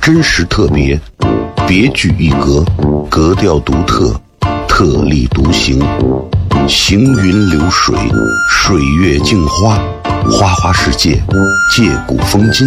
真实特别，别具一格，格调独特，特立独行，行云流水，水月镜花，花花世界，借古风今，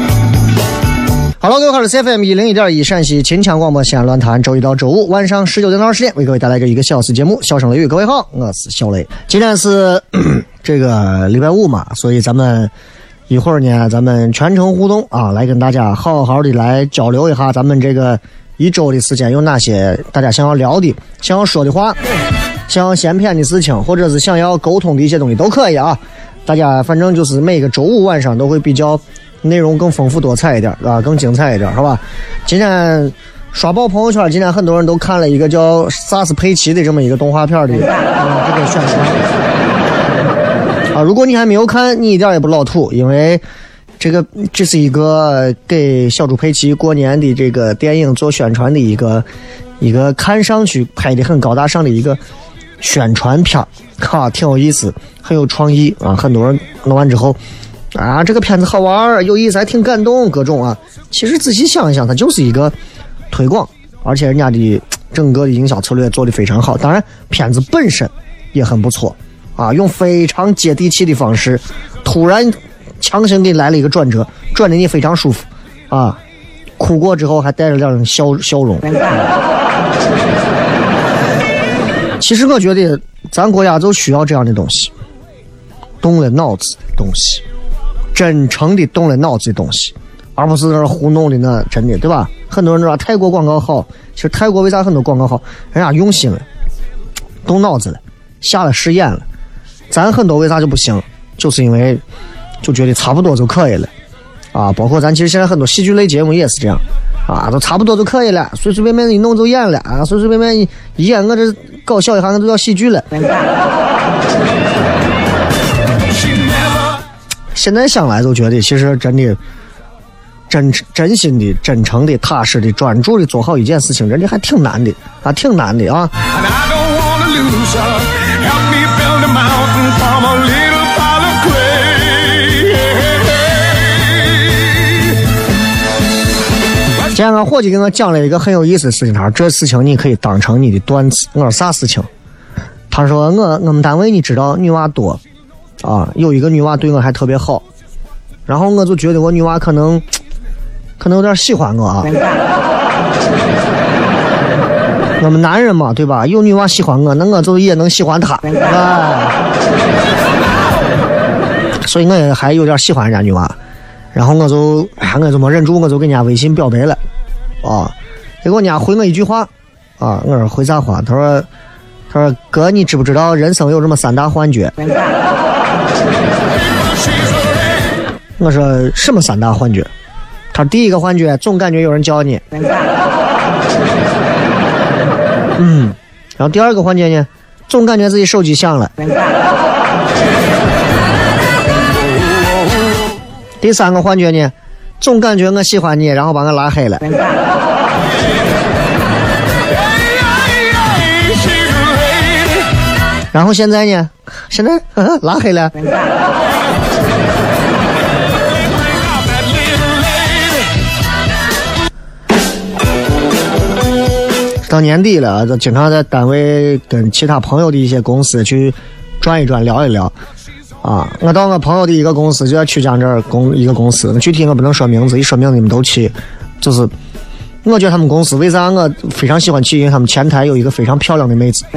Hello，各位好，我是 CFM 一零一点一陕西秦腔广播西安论坛，周一到周五晚上十九点到二十点为各位带来这一个小时节目《笑声雷雨》。各位好，我是小雷。今天是 这个礼拜五嘛，所以咱们一会儿呢，咱们全程互动啊，来跟大家好好的来交流一下咱们这个一周的时间有哪些大家想要聊的、想要说的话、想要闲篇的事情，或者是想要沟通的一些东西都可以啊。大家反正就是每个周五晚上都会比较内容更丰富多彩一点，啊，更精彩一点，是吧？今天刷爆朋友圈，今天很多人都看了一个叫《萨斯佩奇》的这么一个动画片的、啊、这个宣传啊。如果你还没有看，你一点也不老土，因为这个这是一个给小猪佩奇过年的这个电影做宣传的一个一个看上去拍的很高大上的一个宣传片儿，哈，挺有意思，很有创意啊。很多人弄完之后。啊，这个片子好玩，有意思，还挺感动，各种啊。其实仔细想一想，它就是一个推广，而且人家的整个的营销策略做得非常好。当然，片子本身也很不错啊，用非常接地气的方式，突然强行给你来了一个转折，转的你非常舒服啊。哭过之后还带着点笑笑容。其实我觉得咱国家就需要这样的东西，动了脑子的东西。真诚的动了脑子的东西，而不是那糊弄的那真的，对吧？很多人说泰国广告好，其实泰国为啥很多广告好？人家用心了，动脑子了，下了实验了。咱很多为啥就不行？就是因为就觉得差不多就可以了啊！包括咱其实现在很多喜剧类节目也是这样啊，都差不多就可以了，随随便便一弄就演了啊，随随便便一演我这搞笑一下，我就叫喜剧了。现在想来就觉得，其实真的真真心的、真诚的、踏实的、专注的做好一件事情，真的还挺难的啊，挺难的啊。And I don't wanna lose her. Help me build a mountain from a little pile of clay. 今天俺伙计给我讲了一个很有意思的事情，他说这事情你可以当成你的段子。我说啥事情？他说我我们单位你知道女娃多啊，有一个女娃对我还特别好，然后我就觉得我女娃可能可能有点喜欢我啊。我们男人嘛，对吧？有女娃喜欢我，那我就也能喜欢她，哎。所以我也还有点喜欢人家女娃，然后我就哎，我就没忍住，我就给人家微信表白了，啊，结果人家回我一句话，啊，我说回啥话？他说，他说哥，你知不知道人生有这么三大幻觉？我说什么三大幻觉？他说第一个幻觉总感觉有人叫你。嗯然后第二个幻觉呢总感觉自己手机响了。第三个幻觉呢总感觉我喜欢你然后把我拉黑了。然后现在呢现在呵呵拉黑了。到年底了，就经常在单位跟其他朋友的一些公司去转一转、聊一聊。啊，我到我朋友的一个公司，就在曲江这儿公一个公司，具体我不能说名字，一说名字你们都去。就是我觉得他们公司为啥我非常喜欢去？因为他们前台有一个非常漂亮的妹子。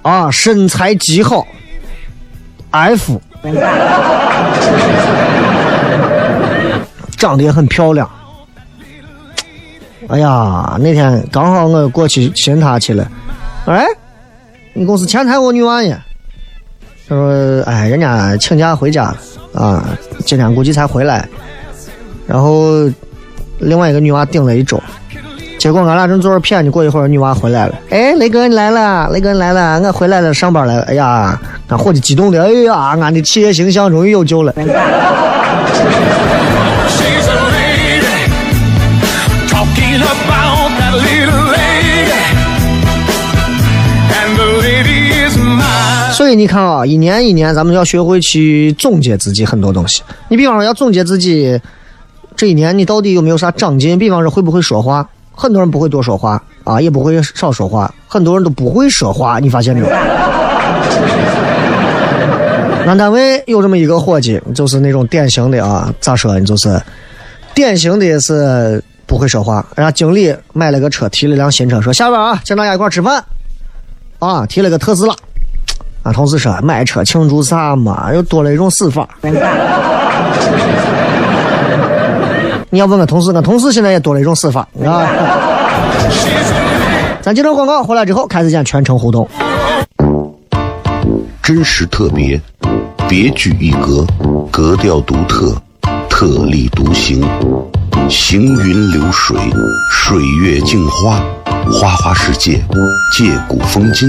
啊，身材极好，F，长得也很漂亮。哎呀，那天刚好我过去寻他去了。哎，你公司前台我女娃呢？他说：“哎，人家请假回家了啊，今天估计才回来。”然后另外一个女娃顶了一周，结果俺俩正坐着谝呢，过一会儿女娃回来了。哎，雷哥你来了，雷哥你来了，我回来了，上班来了。哎呀，俺伙计激动的，哎呀，俺的企业形象终于有救了。你看啊，一年一年，咱们要学会去总结自己很多东西。你比方说，要总结自己这一年你到底有没有啥长进。比方说，会不会说话？很多人不会多说话啊，也不会少说话。很多人都不会说话，你发现没有？俺单位有这么一个伙计，就是那种典型的啊，咋说呢？就是典型的是不会说话。人家经理买了个车，提了辆新车，说下班啊，请大家一块吃饭。啊，提了个特斯拉。俺同事说买车庆祝啥嘛？又多了一种死法。你要问我同事，我同事现在也多了一种死法，啊。咱接着广告，回来之后开始讲全程互动。真实特别，别具一格，格调独特，特立独行，行云流水，水月镜花，花花世界，借古风今。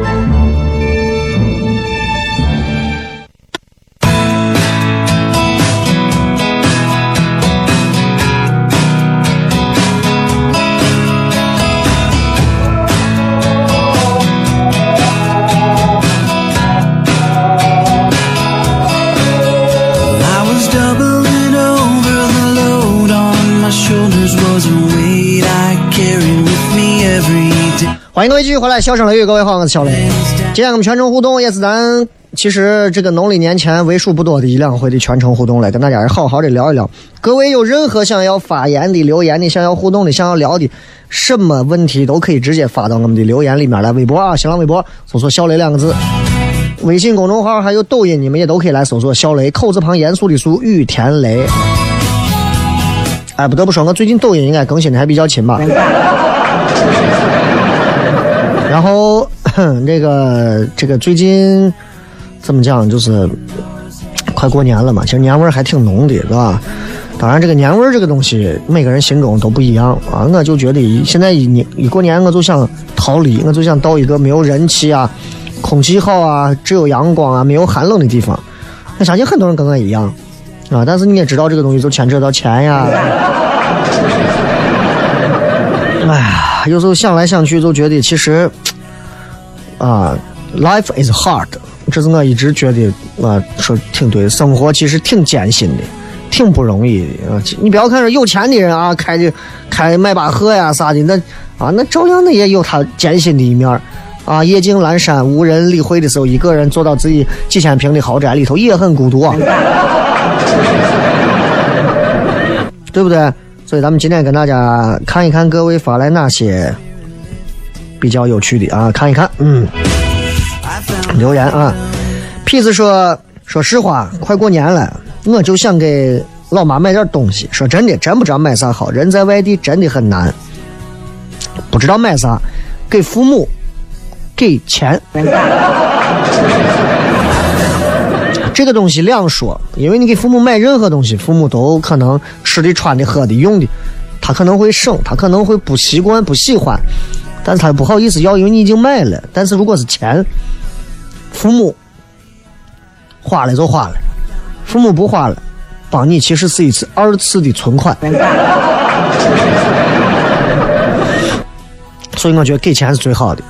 欢迎各位继续回来，笑声雷雨，各位好，我是小雷。今天我们全程互动也是咱其实这个农历年前为数不多的一两回的全程互动了，跟大家好好的聊一聊。各位有任何想要发言的、留言的、想要互动的、想要聊的，什么问题都可以直接发到我们的留言里面来。微博啊，新浪微博搜索“小雷”两个字，微信公众号还有抖音，你们也都可以来搜索“小雷”，口字旁严肃的肃，雨田雷。哎，不得不说，我最近抖音应该更新的还比较勤吧。然后，这个这个最近怎么讲？就是快过年了嘛，其实年味儿还挺浓的，是吧？当然，这个年味儿这个东西，每个人心中都不一样啊。我就觉得，现在一年一过年，我就想逃离，我就想到一个没有人气啊、空气好啊、只有阳光啊、没有寒冷的地方。我相信很多人跟我一样啊，但是你也知道，这个东西就牵扯到钱呀。哎呀，有时候想来想去，就觉得其实，啊，life is hard，这是我一直觉得啊，说挺对，生活其实挺艰辛的，挺不容易的啊。你不要看说有钱的人啊，开的开迈巴赫呀啥的，那啊那照样那也有他艰辛的一面啊。夜静阑珊无人理会的时候，一个人坐到自己几千平的豪宅里头，也很孤独啊，对不对？所以咱们今天跟大家看一看各位发来哪些比较有趣的啊，看一看，嗯。留言啊，痞子说：“说实话，快过年了，我就想给老妈买点东西。说真的，真不知道买啥好。人在外地真的很难，不知道买啥，给父母给钱。这个东西两说，因为你给父母买任何东西，父母都可能吃的、穿的、喝的、用的，他可能会省，他可能会不习惯、不喜欢，但是他不好意思要，因为你已经买了。但是如果是钱，父母花了就花了，父母不花了，帮你其实是一次二次的存款。所以我觉得给钱是最好的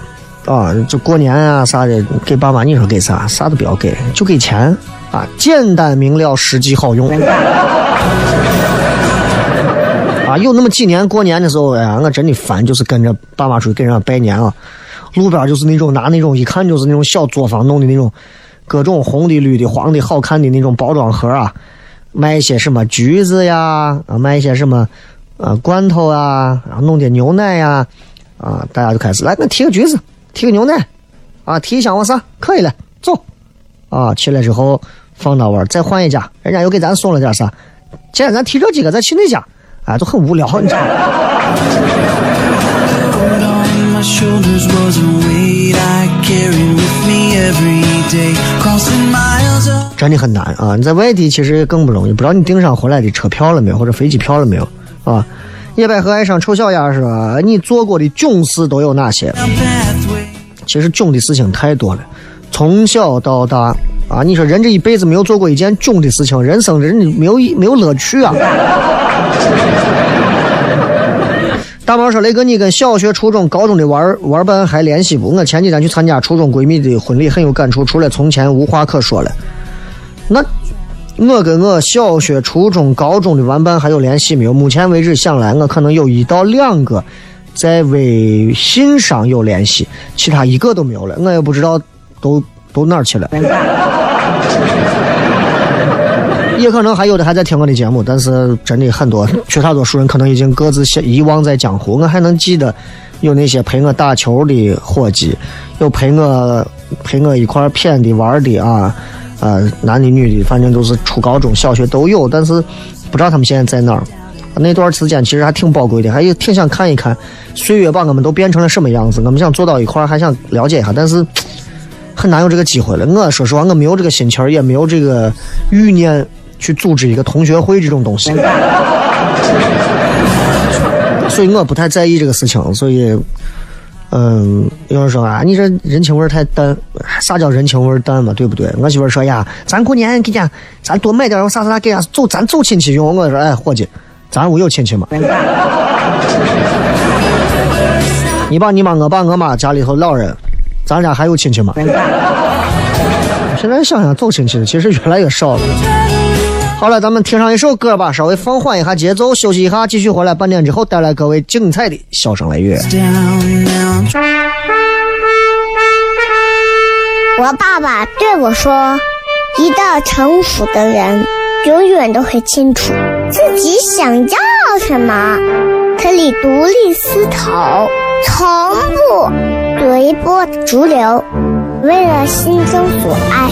啊！就过年啊啥的，给爸妈你说给啥？啥都不要给，就给钱啊！简单明了，实际好用。啊，有那么几年过年的时候，哎呀，我真的烦，就是跟着爸妈出去给人家拜年啊。路边就是那种拿那种一看就是那种小作坊弄的那种各种红的、绿的、黄的好看的那种包装盒啊，卖一些什么橘子呀，啊，卖一些什么呃罐头啊，然后弄点牛奶呀，啊，大家就开始来，那提个橘子，提个牛奶，啊，提一箱往上可以了，走，啊，去了之后放那玩，再换一家，人家又给咱送了点啥，既然咱提这几个，再去那家，啊，都很无聊，你知道吗？真的很难啊！你在外地其实更不容易，不知道你订上回来的车票了没有，或者飞机票了没有啊？野百合爱上丑小鸭说：“你做过的囧事都有哪些？”其实囧的事情太多了，从小到大啊，你说人这一辈子没有做过一件囧的事情，人生人没有没有乐趣啊！大毛说：“雷哥，你跟小学、初中、高中的玩玩伴还联系不？我前几天去参加初中闺蜜的婚礼，很有感触。除了从前，无话可说了。那我跟我小学、初中、高中的玩伴还有联系没有？目前为止想来，我可能有一到两个在微信上有联系，其他一个都没有了。我也不知道都 都哪儿去了。”也可能还有的还在听我的节目，但是真的很多，绝大多数人可能已经各自遗忘在江湖。我还能记得有那些陪我打球的伙计，有陪我陪我一块儿谝的玩的啊，呃，男的女的，反正都是初高中小学都有，但是不知道他们现在在哪儿。那段时间其实还挺宝贵的，还有挺想看一看岁月把我们都变成了什么样子。我们想坐到一块儿，还想了解一下，但是很难有这个机会了。我说实话，我没有这个心情也没有这个欲念。去组织一个同学会这种东西，所以我不太在意这个事情。所以，嗯，有人说啊，你这人情味太淡，啥叫人情味淡嘛？对不对？我媳妇说呀，咱过年给家，咱多买点啥啥啥给家走，咱走亲戚用。我说，哎，伙计，咱屋有亲戚吗？你爸、你妈、我爸、我妈家里头老人，咱俩还有亲戚吗？现在想想，走亲戚的其实越来越少了。好了，咱们听上一首歌吧，稍微放缓一下节奏，休息一下，继续回来。半点之后带来各位精彩的笑声来乐。我爸爸对我说：“一个成熟的人，永远都会清楚自己想要什么，可以独立思考，从不随波逐流，为了心中所爱。”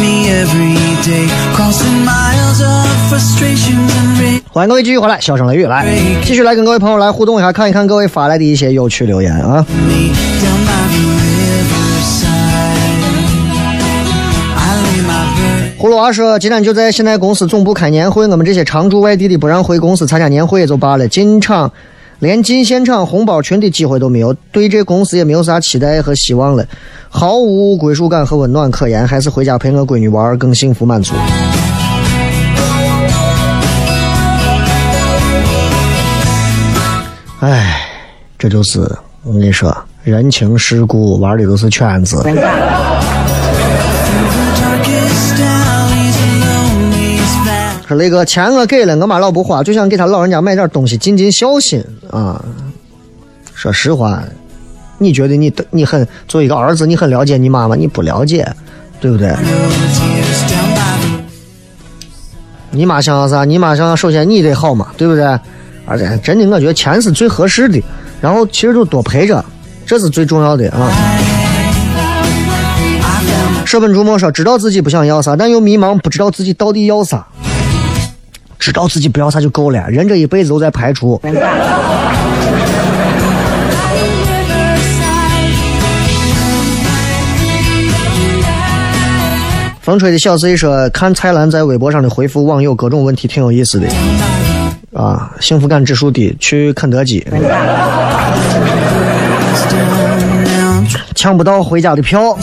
me every day, crossing miles of frustration and rain. 欢迎各位继续回来，笑声雷雨来，继续来跟各位朋友来互动一下，看一看各位发来的一些有趣留言啊。葫芦娃说：“今天就在现在公司总部开年会，我们这些常驻外地的不让回公司参加年会也就罢了，进场。”连进现场红包群的机会都没有，对这公司也没有啥期待和希望了，毫无归属感和温暖可言，还是回家陪我闺女玩更幸福满足。”唉，这就是我跟你说，人情世故玩的都是圈子。说雷哥，钱我给了，我妈老不花，就想给她老人家买点东西，尽尽孝心啊。说实话，你觉得你你很作为一个儿子，你很了解你妈妈？你不了解，对不对？你妈想要啥？你妈想要，首先你得好嘛，对不对？而且真的，我觉得钱是最合适的。然后其实就多陪着，这是最重要的啊。舍本逐末说，知道自己不想要啥，但又迷茫，不知道自己到底要啥。知道自己不要啥就够了，人这一辈子都在排除。风吹的小 C 说，看蔡澜在微博上的回复网友各种问题，挺有意思的。啊，幸福感指数低，去肯德基。抢不到回家的票，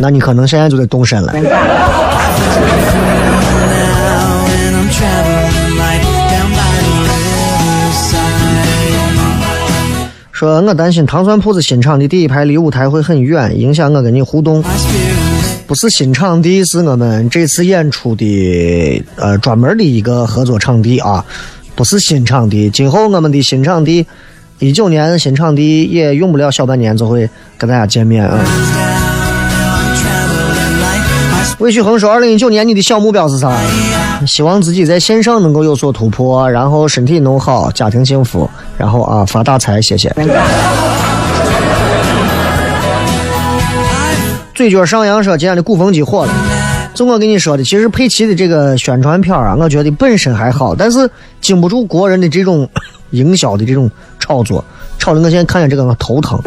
那你可能现在就得动身了。说，我担心糖蒜铺子新场的第一排离舞台会很远，影响我跟你互动。不是新场地，是我们这次演出的呃专门的一个合作场地啊，不是新场地。今后我们的新场地，一九年新场地也用不了小半年就会跟大家见面啊。魏旭恒说：“二零一九年你的小目标是啥？希望自己在线上能够有所突破，然后身体弄好，家庭幸福，然后啊发大财。谢谢。”嘴角上扬说：“今天的鼓风机火了。”就我跟你说的，其实佩奇的这个宣传片啊，我觉得本身还好，但是经不住国人的这种营销的这种炒作，炒的我现在看见这个我头疼。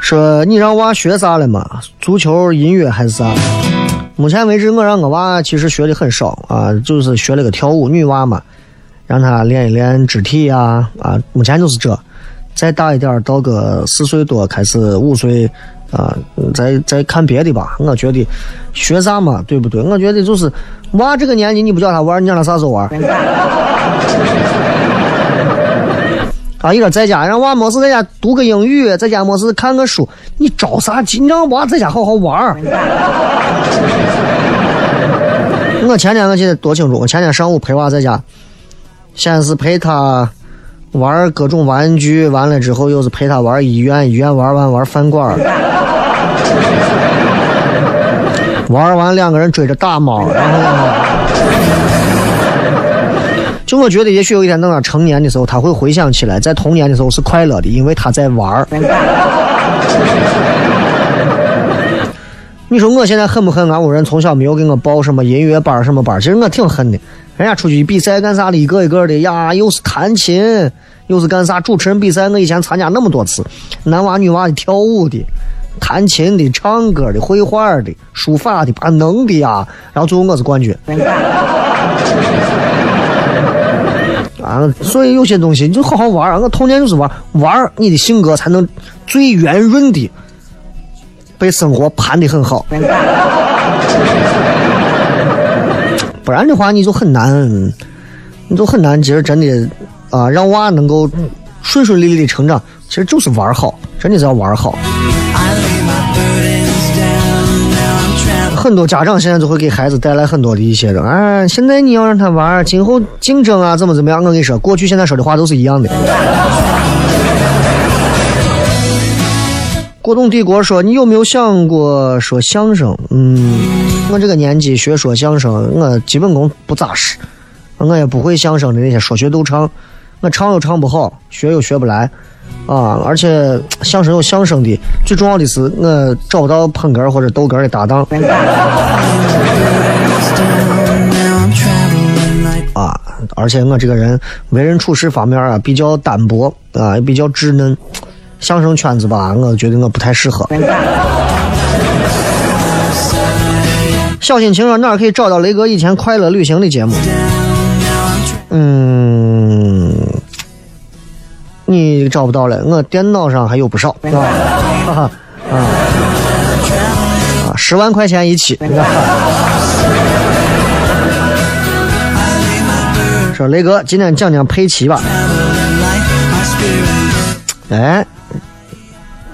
说你让娃学啥了嘛？足球、音乐还是啥？目前为止，我让我娃其实学的很少啊，就是学了个跳舞，女娃嘛，让她练一练肢体呀啊。目前就是这，再大一点，到个四岁多开始五岁啊，再再看别的吧。我觉得学啥嘛，对不对？我觉得就是娃这个年纪，你不叫他玩，你让他啥时候玩？啊！一个在家让娃没事在家读个英语，在家没事看个书，你着啥急？你让娃在家好好玩。我前天我记得多清楚，我前天上午陪娃在家，先是陪他玩各种玩具，完了之后又是陪他玩医院，医院玩完玩饭馆，玩完两个人追着打猫，然后？就我觉得，也许有一天等他成年的时候，他会回想起来，在童年的时候是快乐的，因为他在玩儿。你说我现在恨不恨俺屋人从小没有给我报什么音乐班什么班？其实我挺恨的。人家出去比赛干啥的，一个一个的呀，又是弹琴，又是干啥主持人比赛。我以前参加那么多次，男娃女娃的跳舞的、弹琴的、唱歌的、绘画的、书法的，把能的呀。然后最后我是冠军。啊，所以有些东西你就好好玩儿。我童年就是玩玩儿，你的性格才能最圆润的被生活盘的很好。不然的话，你就很难，你就很难。其实真的啊，让娃能够顺顺利利的成长，其实就是玩好，真的是要玩好。很多家长现在就会给孩子带来很多的一些的，啊，现在你要让他玩，今后竞争啊，怎么怎么样？我跟你说，过去现在说的话都是一样的。国栋帝国说：“你有没有想过说相声？嗯，我这个年纪学说相声，我基本功不扎实，我也不会相声的那些说学逗唱，我唱又唱不好，学又学不来。啊，而且相声有相声的，最重要的是我找不到捧哏或者逗哏的搭档。啊，而且我这个人为人处事方面啊比较单薄啊，也比较稚嫩，相声圈子吧，我觉得我不太适合。小心情说哪可以找到雷哥以前快乐旅行的节目？嗯，你找不到了，我电脑上还有不少，啊啊啊！十万块钱一期。说雷哥，今天讲讲佩奇吧。哎，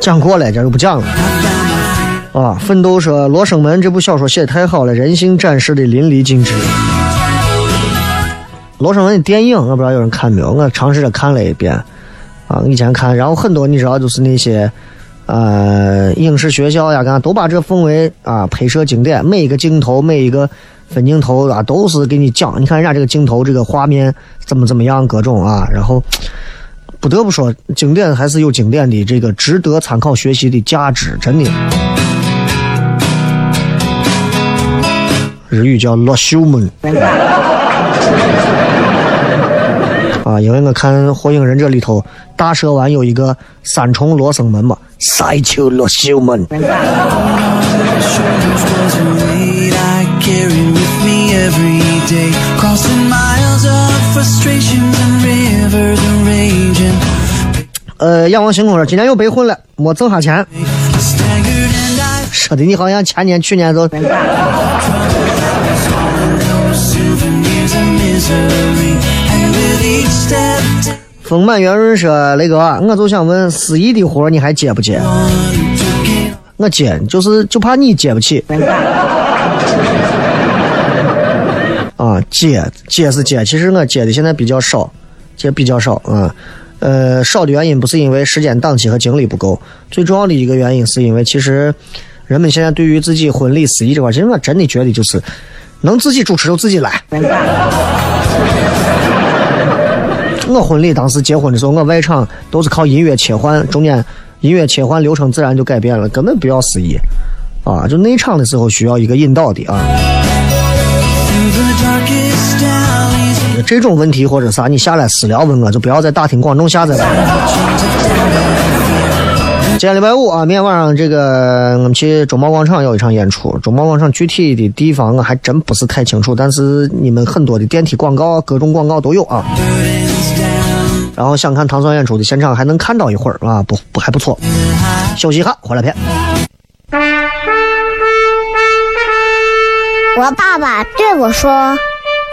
讲过了，这就不讲了。啊，奋斗说《罗生门》这部小说写的太好了，人性展示的淋漓尽致。《罗生门》的电影我不知道有人看没有，我尝试着看了一遍。啊，以前看，然后很多你知道，就是那些呃影视学校呀，干都把这奉为啊拍摄经典，每一个镜头，每一个分镜头啊，都是给你讲。你看人家这个镜头，这个画面怎么怎么样，各种啊，然后不得不说，经典还是有经典的这个值得参考学习的价值，真的。日语叫罗秀门啊，因为我看《火影忍者》里头大蛇丸有一个三重罗生门嘛，赛丘罗生门。呃，仰望星空说今年又白混了，没挣下钱。说的你好像前年、去年都。丰满圆润说：“雷哥，我就想问，司仪的活你还接不接？我接，就是就怕你接不起。啊，接接是接，其实我接的现在比较少，接比较少啊。呃，少的原因不是因为时间档期和精力不够，最重要的一个原因是因为其实人们现在对于自己婚礼司仪这块，其实我真的觉得就是能自己主持就自己来。”我婚礼当时结婚的时候，我外场都是靠音乐切换，中间音乐切换流程自然就改变了，根本不要司仪，啊，就内场的时候需要一个引导的啊。这种问题或者啥，你下来私聊问我，就不要在大庭广众下载了。今天礼拜五啊，明天晚上这个我们去中贸广场有一场演出。中贸广场具体的地方我还真不是太清楚，但是你们很多的电梯广告、各种广告都有啊。然后想看唐僧演出的现场，还能看到一会儿啊，不不还不错。休息一下，回来片。我爸爸对我说：“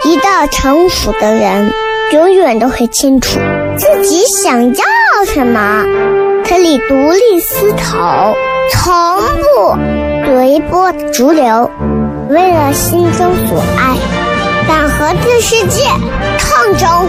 一个成熟的人，永远都会清楚自己想要什么，可以独立思考，从不随波逐流，为了心中所爱，敢和这世界抗争。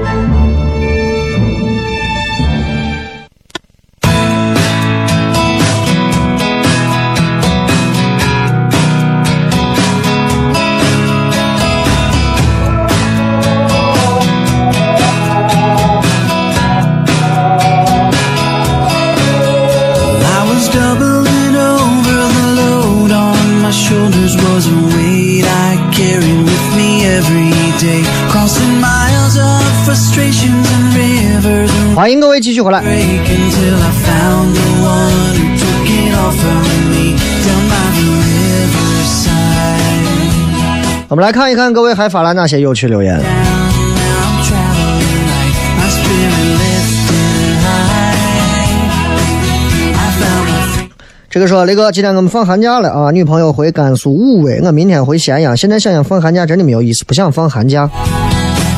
Shoulders was a weight I carried with me every day. Crossing miles of frustrations and rivers and 欢迎各位继续回来。break until I found the one who took it all from me down by the riverside. 我们来看一看各位还发来哪些有趣留言。这个说雷哥，今天我们放寒假了啊，女朋友回甘肃武威，我明天回咸阳。现在想想放寒假真的没有意思，不想放寒假。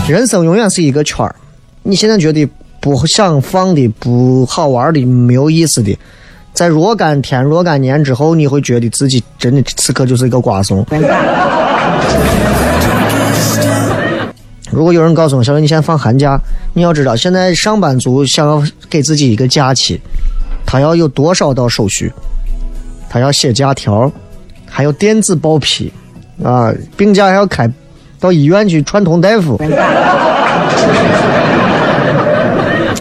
人生永远是一个圈儿，你现在觉得不想放的、不好玩的、没有意思的，在若干天、若干年之后，你会觉得自己真的此刻就是一个瓜怂。如果有人告诉我，小刘你现在放寒假，你要知道，现在上班族想要给自己一个假期，他要有多少道手续？他要写假条，还有电子报批，啊，病假还要开到医院去串通大夫，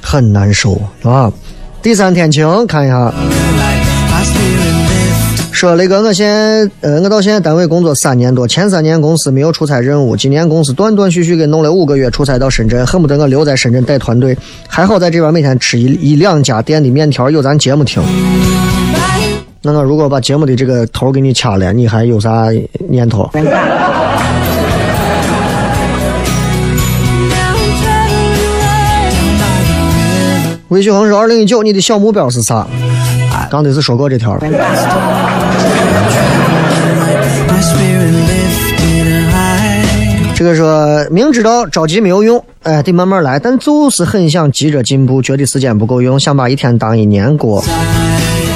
很难受啊。第三天晴，看一下。说那个，我现呃，我到现在单位工作三年多，前三年公司没有出差任务，今年公司断断续续给弄了五个月出差到深圳，恨不得我留在深圳带团队。还好在这边每天吃一一两家店的面条，有咱节目听。那我如果把节目的这个头给你掐了，你还有啥念头？魏旭恒说：“二零一九，你的小目标是啥？”刚才是说过这条了。这个说明知道着急没有用，哎，得慢慢来，但就是很想急着进步，觉得时间不够用，想把一天当一年过。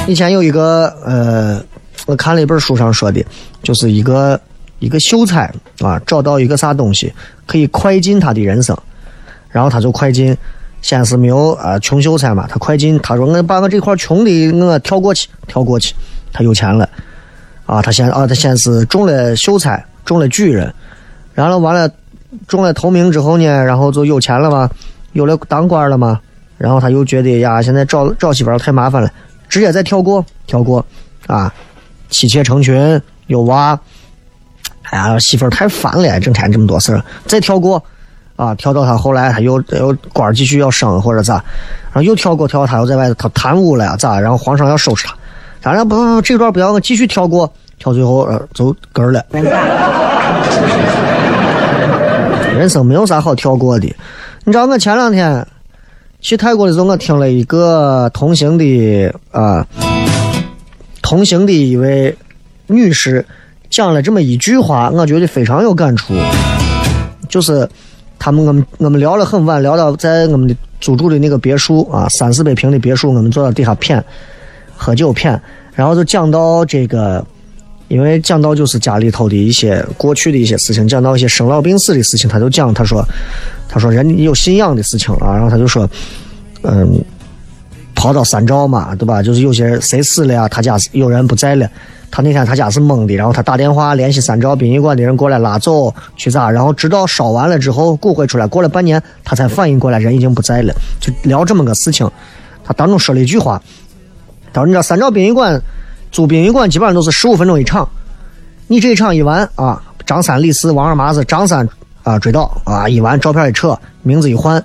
以前有一个呃，我看了一本书上说的，就是一个一个秀才啊，找到一个啥东西可以快进他的人生，然后他就快进。先是没有啊、穷秀才嘛，他快进，他说我把我这块穷的我跳过去，跳过去，他有钱了，啊，他先啊，他先是中了秀才，中了举人，然后完了中了头名之后呢，然后就有钱了嘛，有了当官了嘛，然后他又觉得呀，现在找找媳妇太麻烦了，直接再跳过，跳过，啊，妻妾成群，有娃，哎呀，媳妇儿太烦了，整天这么多事儿，再跳过，啊，跳到他后来他又又官儿继续要升或者咋，然后又跳过，跳到他又在外头他贪污了呀咋，然后皇上要收拾他，当然不不不，这段不要，我继续跳过，跳最后呃走嗝了。人生没有啥好跳过的。你知道我前两天去泰国的时候，我听了一个同行的啊、同行的一位女士讲了这么一句话，我觉得非常有感触。就是他们我们我们聊了很晚，聊到在我们的租住的那个别墅啊，三四百平的别墅，我们坐到底下谝，喝酒谝，然后就讲到这个。因为讲到就是家里头的一些过去的一些事情，讲到一些生老病死的事情，他就讲，他说，他说人有信仰的事情啊，然后他就说，嗯，跑到三兆嘛，对吧？就是有些人谁死了呀，他家有人不在了，他那天他家是懵的，然后他打电话联系三兆殡仪馆的人过来拉走去咋，然后直到烧完了之后骨灰出来，过了半年他才反应过来人已经不在了，就聊这么个事情。他当中说了一句话，他说你知道三兆殡仪馆。租殡仪馆基本上都是十五分钟一场，你这一场一完啊，张三李四王二麻子张三啊追悼啊一完照片一撤，名字一换，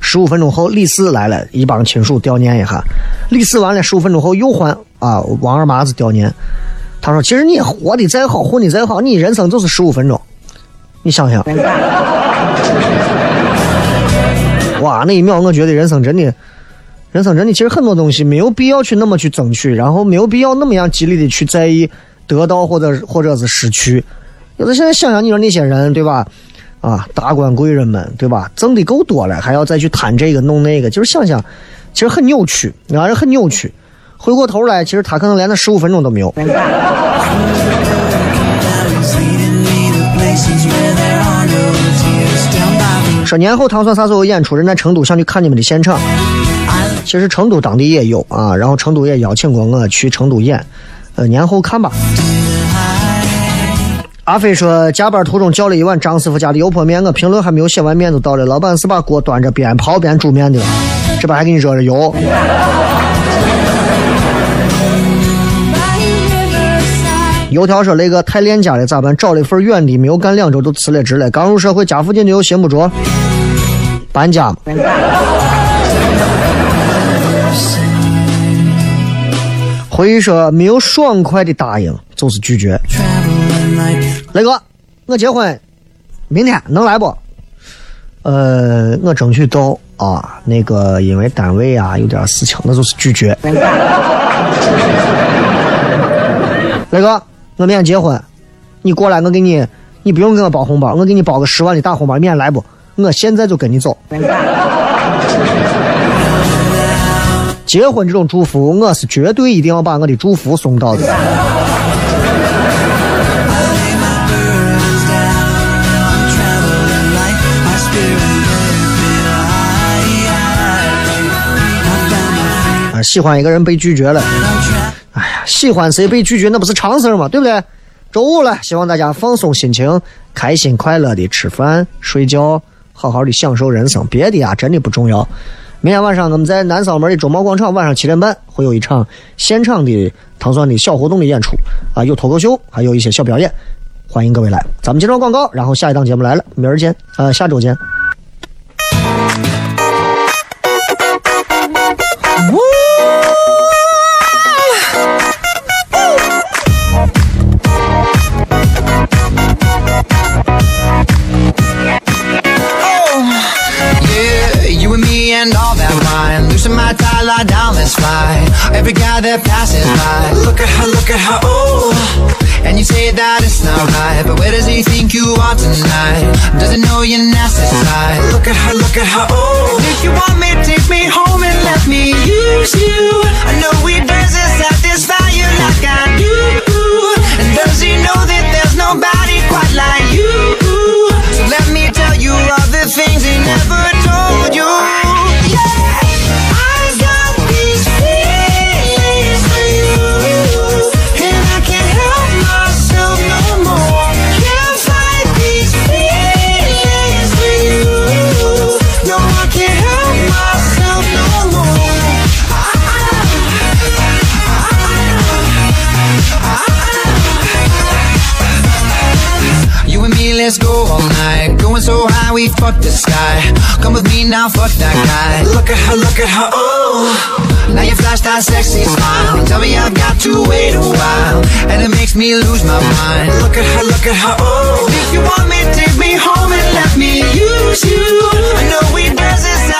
十五分钟后李四来了，一帮亲属悼念一下，李四完了十五分钟后又换啊王二麻子悼念。他说：“其实你活的再好，混的再好，你人生就是十五分钟，你想想。”哇，那一秒我觉得人生真的。人生真的，其实很多东西没有必要去那么去争取，然后没有必要那么样极力的去在意得到或者或者是失去。有的现在想想，你说那些人对吧？啊，达官贵人们对吧？挣的够多了，还要再去贪这个弄那个，就是想想，其实很扭曲，让人很扭曲。回过头来，其实他可能连那十五分钟都没有。说年后唐蒜啥时候演出？人在成都，想去看你们的现场。其实成都当地也有啊，然后成都也邀请过我去成都演，呃，年后看吧。阿飞说，加班途中叫了一碗张师傅家的油泼面，我评论还没有写完，面就到了。老板是把锅端着边刨边煮面的，这边还给你热着油。油条说：“那个太恋家了咋办？找了一份远的，没有干两周就辞了职了。刚入社会，家附近的又寻不着，搬家回忆说：“没有爽快的答应，就是拒绝。雷哥，我结婚，明天能来不？呃，我争取到啊。那个因为单位啊有点事情，那就是拒绝。雷哥，我明天结婚，你过来，我给你，你不用给我包红包，我给你包个十万的大红包，明天来不？我现在就跟你走。结婚这种祝福，我是绝对一定要把我的祝福送到的。啊，喜欢一个人被拒绝了，哎呀，喜欢谁被拒绝那不是常事嘛，对不对？周五了，希望大家放松心情，开心快乐的吃饭、睡觉，好好的享受人生，别的啊，真的不重要。明天晚上我们在南扫门的中贸广场，晚上七点半会有一场现场的糖蒜的小活动的演出啊，有脱口秀，还有一些小表演，欢迎各位来。咱们接着广告，然后下一档节目来了，明儿见，啊，下周见。Every guy that passes by, look at her, look at her, oh. And you say that it's not right, but where does he think you are tonight? Doesn't know your nasty side. Look at her, look at her, oh. If you want me, take me home and let me use you. I know we to satisfy you like I do. And does he know that there's nobody quite like you? So let me tell you all the things he never we fuck the sky. Come with me now, fuck that guy. Look at her, look at her, oh. Now you flash that sexy smile. Tell me I've got to wait a while. And it makes me lose my mind. Look at her, look at her, oh. If you want me, take me home and let me use you. I know we dance inside.